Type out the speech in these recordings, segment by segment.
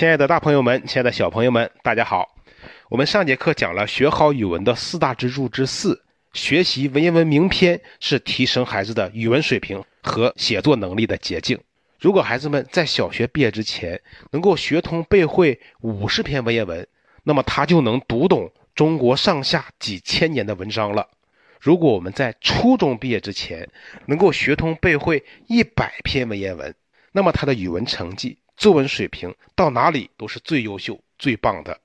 亲爱的大朋友们，亲爱的小朋友们，大家好。我们上节课讲了学好语文的四大支柱之四，学习文言文名篇是提升孩子的语文水平和写作能力的捷径。如果孩子们在小学毕业之前能够学通背会五十篇文言文，那么他就能读懂中国上下几千年的文章了。如果我们在初中毕业之前能够学通背会一百篇文言文，那么他的语文成绩。作文水平到哪里都是最优秀、最棒的。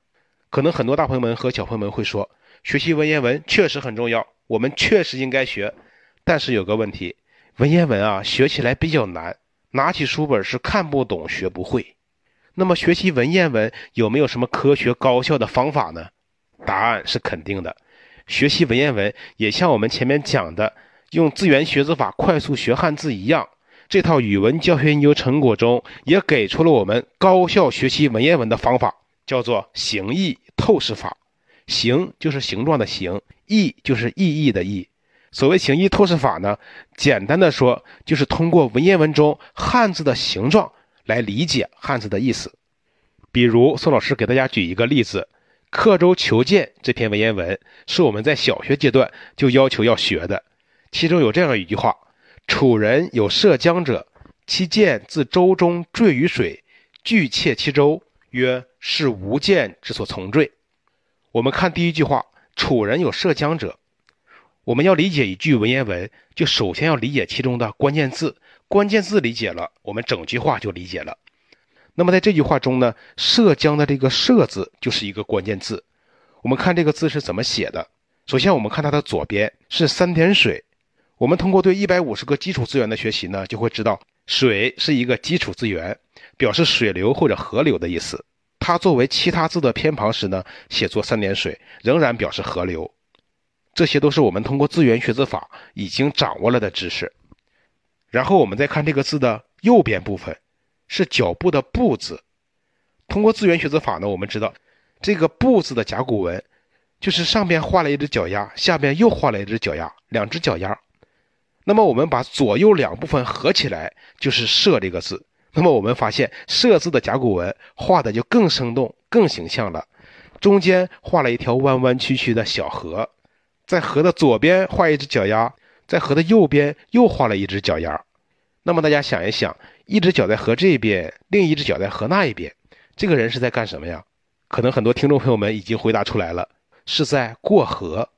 可能很多大朋友们和小朋友们会说，学习文言文确实很重要，我们确实应该学。但是有个问题，文言文啊学起来比较难，拿起书本是看不懂、学不会。那么学习文言文有没有什么科学高效的方法呢？答案是肯定的。学习文言文也像我们前面讲的，用字源学字法快速学汉字一样。这套语文教学研究成果中也给出了我们高效学习文言文的方法，叫做形意透视法。形就是形状的形，意就是意义的意。所谓形意透视法呢，简单的说就是通过文言文中汉字的形状来理解汉字的意思。比如宋老师给大家举一个例子，《刻舟求剑》这篇文言文是我们在小学阶段就要求要学的，其中有这样一句话。楚人有涉江者，其剑自舟中坠于水，拒窃其舟，曰：“是吾剑之所从坠。”我们看第一句话，“楚人有涉江者”，我们要理解一句文言文，就首先要理解其中的关键字。关键字理解了，我们整句话就理解了。那么在这句话中呢，“涉江”的这个“涉”字就是一个关键字。我们看这个字是怎么写的。首先，我们看它的左边是三点水。我们通过对一百五十个基础资源的学习呢，就会知道水是一个基础资源，表示水流或者河流的意思。它作为其他字的偏旁时呢，写作三点水，仍然表示河流。这些都是我们通过资源学字法已经掌握了的知识。然后我们再看这个字的右边部分，是脚步的步字。通过资源学字法呢，我们知道这个步字的甲骨文，就是上边画了一只脚丫，下边又画了一只脚丫，两只脚丫。那么我们把左右两部分合起来，就是“射”这个字。那么我们发现“射”字的甲骨文画的就更生动、更形象了。中间画了一条弯弯曲曲的小河，在河的左边画一只脚丫，在河的右边又画了一只脚丫。那么大家想一想，一只脚在河这边，另一只脚在河那一边，这个人是在干什么呀？可能很多听众朋友们已经回答出来了，是在过河。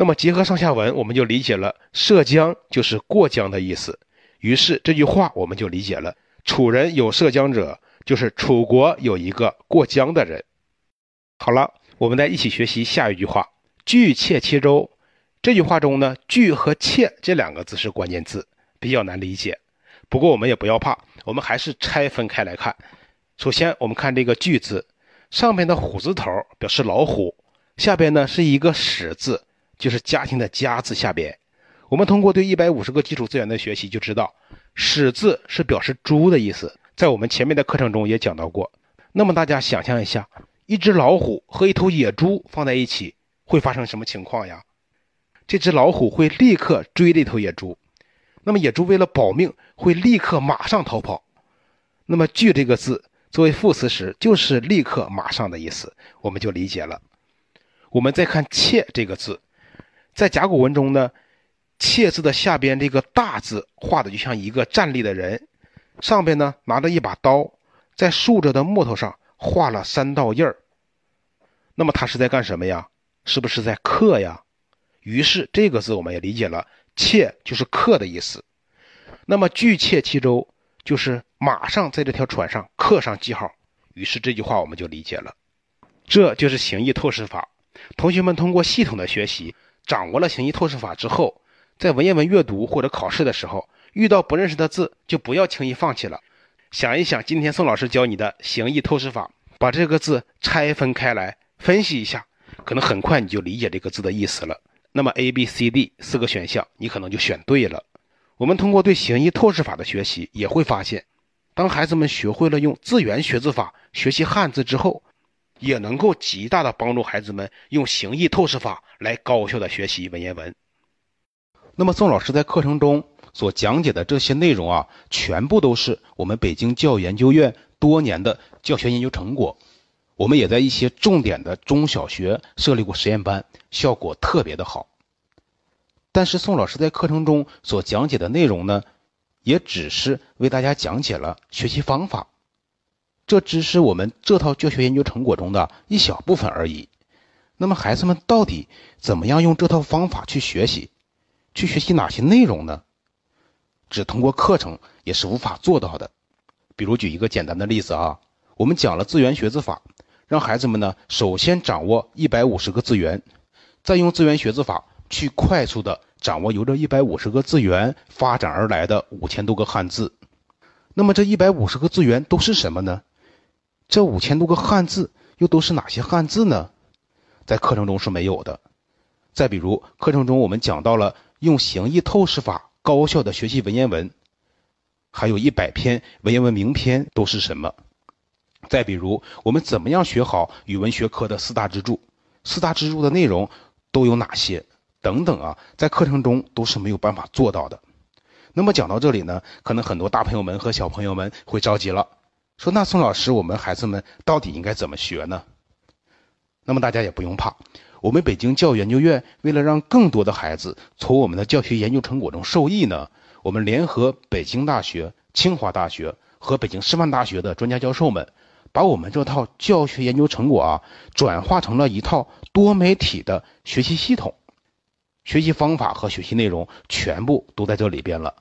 那么结合上下文，我们就理解了“涉江”就是过江的意思。于是这句话我们就理解了：“楚人有涉江者”，就是楚国有一个过江的人。好了，我们再一起学习下一句话：“拒窃其舟。”这句话中呢，“拒”和“窃”这两个字是关键字，比较难理解。不过我们也不要怕，我们还是拆分开来看。首先，我们看这个“拒”字，上边的虎字头表示老虎，下边呢是一个“始”字。就是家庭的“家”字下边，我们通过对一百五十个基础资源的学习，就知道“始”字是表示猪的意思，在我们前面的课程中也讲到过。那么大家想象一下，一只老虎和一头野猪放在一起，会发生什么情况呀？这只老虎会立刻追这头野猪，那么野猪为了保命，会立刻马上逃跑。那么“拒”这个字作为副词时，就是立刻、马上的意思，我们就理解了。我们再看“切”这个字。在甲骨文中呢，“切”字的下边这个大字画的就像一个站立的人，上边呢拿着一把刀，在竖着的木头上画了三道印儿。那么他是在干什么呀？是不是在刻呀？于是这个字我们也理解了，“切”就是刻的意思。那么“拒切其舟”就是马上在这条船上刻上记号。于是这句话我们就理解了，这就是形意透视法。同学们通过系统的学习。掌握了形意透视法之后，在文言文阅读或者考试的时候，遇到不认识的字，就不要轻易放弃了。想一想，今天宋老师教你的形意透视法，把这个字拆分开来分析一下，可能很快你就理解这个字的意思了。那么 A、B、C、D 四个选项，你可能就选对了。我们通过对形意透视法的学习，也会发现，当孩子们学会了用字源学字法学习汉字之后，也能够极大的帮助孩子们用形意透视法来高效的学习文言文。那么宋老师在课程中所讲解的这些内容啊，全部都是我们北京教育研究院多年的教学研究成果。我们也在一些重点的中小学设立过实验班，效果特别的好。但是宋老师在课程中所讲解的内容呢，也只是为大家讲解了学习方法，这只是我们这套教学研究成果中的一小部分而已。那么孩子们到底怎么样用这套方法去学习，去学习哪些内容呢？只通过课程也是无法做到的。比如举一个简单的例子啊，我们讲了字源学字法。让孩子们呢，首先掌握一百五十个字源，再用字源学字法去快速的掌握由这一百五十个字源发展而来的五千多个汉字。那么这一百五十个字源都是什么呢？这五千多个汉字又都是哪些汉字呢？在课程中是没有的。再比如，课程中我们讲到了用形意透视法高效的学习文言文，还有一百篇文言文名篇都是什么？再比如，我们怎么样学好语文学科的四大支柱？四大支柱的内容都有哪些？等等啊，在课程中都是没有办法做到的。那么讲到这里呢，可能很多大朋友们和小朋友们会着急了，说：“那宋老师，我们孩子们到底应该怎么学呢？”那么大家也不用怕，我们北京教育研究院为了让更多的孩子从我们的教学研究成果中受益呢，我们联合北京大学、清华大学和北京师范大学的专家教授们。把我们这套教学研究成果啊，转化成了一套多媒体的学习系统，学习方法和学习内容全部都在这里边了，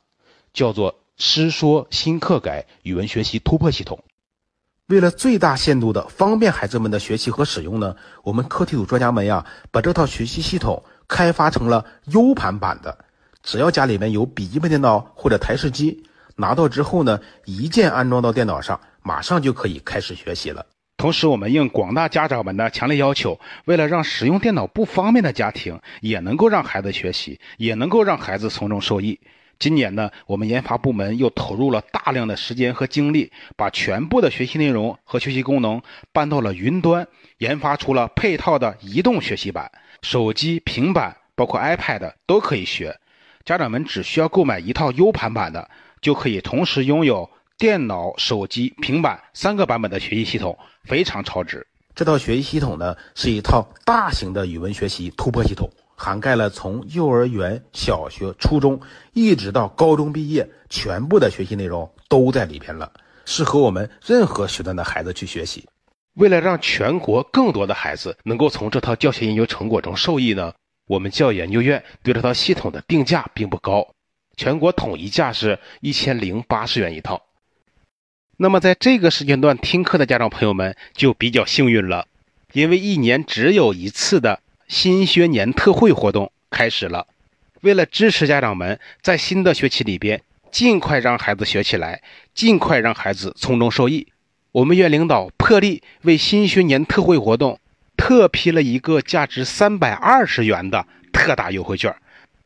叫做“师说新课改语文学习突破系统”。为了最大限度的方便孩子们的学习和使用呢，我们课题组专家们呀，把这套学习系统开发成了 U 盘版的，只要家里面有笔记本电脑或者台式机，拿到之后呢，一键安装到电脑上。马上就可以开始学习了。同时，我们应广大家长们的强烈要求，为了让使用电脑不方便的家庭也能够让孩子学习，也能够让孩子从中受益。今年呢，我们研发部门又投入了大量的时间和精力，把全部的学习内容和学习功能搬到了云端，研发出了配套的移动学习版，手机、平板，包括 iPad 都可以学。家长们只需要购买一套 U 盘版的，就可以同时拥有。电脑、手机、平板三个版本的学习系统非常超值。这套学习系统呢，是一套大型的语文学习突破系统，涵盖了从幼儿园、小学、初中一直到高中毕业，全部的学习内容都在里边了，适合我们任何学段的孩子去学习。为了让全国更多的孩子能够从这套教学研究成果中受益呢，我们教育研究院对这套系统的定价并不高，全国统一价是一千零八十元一套。那么，在这个时间段听课的家长朋友们就比较幸运了，因为一年只有一次的新学年特惠活动开始了。为了支持家长们在新的学期里边尽快让孩子学起来，尽快让孩子从中受益，我们院领导破例为新学年特惠活动特批了一个价值三百二十元的特大优惠券，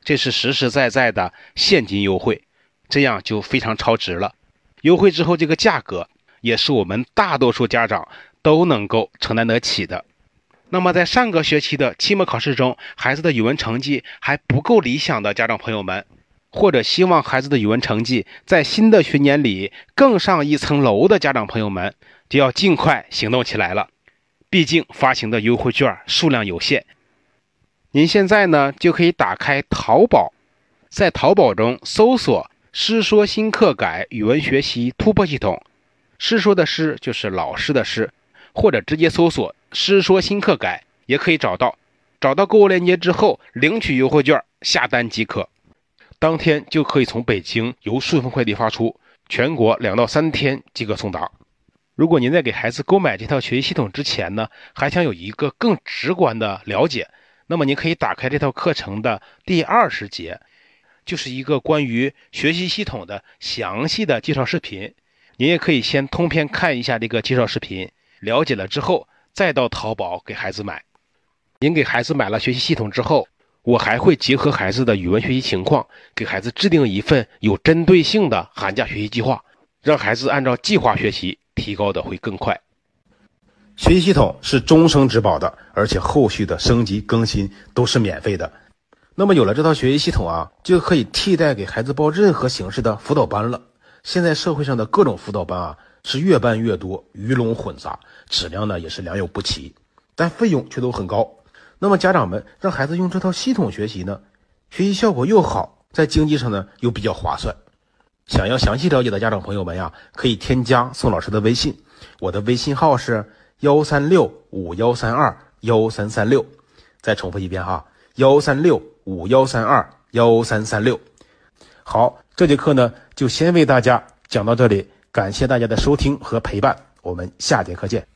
这是实实在在的现金优惠，这样就非常超值了。优惠之后，这个价格也是我们大多数家长都能够承担得起的。那么，在上个学期的期末考试中，孩子的语文成绩还不够理想的家长朋友们，或者希望孩子的语文成绩在新的学年里更上一层楼的家长朋友们，就要尽快行动起来了。毕竟发行的优惠券数量有限。您现在呢，就可以打开淘宝，在淘宝中搜索。师说新课改语文学习突破系统，师说的师就是老师的师，或者直接搜索师说新课改也可以找到。找到购物链接之后，领取优惠券，下单即可，当天就可以从北京由顺丰快递发出，全国两到三天即可送达。如果您在给孩子购买这套学习系统之前呢，还想有一个更直观的了解，那么您可以打开这套课程的第二十节。就是一个关于学习系统的详细的介绍视频，您也可以先通篇看一下这个介绍视频，了解了之后再到淘宝给孩子买。您给孩子买了学习系统之后，我还会结合孩子的语文学习情况，给孩子制定一份有针对性的寒假学习计划，让孩子按照计划学习，提高的会更快。学习系统是终生质保的，而且后续的升级更新都是免费的。那么有了这套学习系统啊，就可以替代给孩子报任何形式的辅导班了。现在社会上的各种辅导班啊，是越办越多，鱼龙混杂，质量呢也是良莠不齐，但费用却都很高。那么家长们让孩子用这套系统学习呢，学习效果又好，在经济上呢又比较划算。想要详细了解的家长朋友们呀，可以添加宋老师的微信，我的微信号是幺三六五幺三二幺三三六。再重复一遍哈，幺三六五幺三二幺三三六。好，这节课呢就先为大家讲到这里，感谢大家的收听和陪伴，我们下节课见。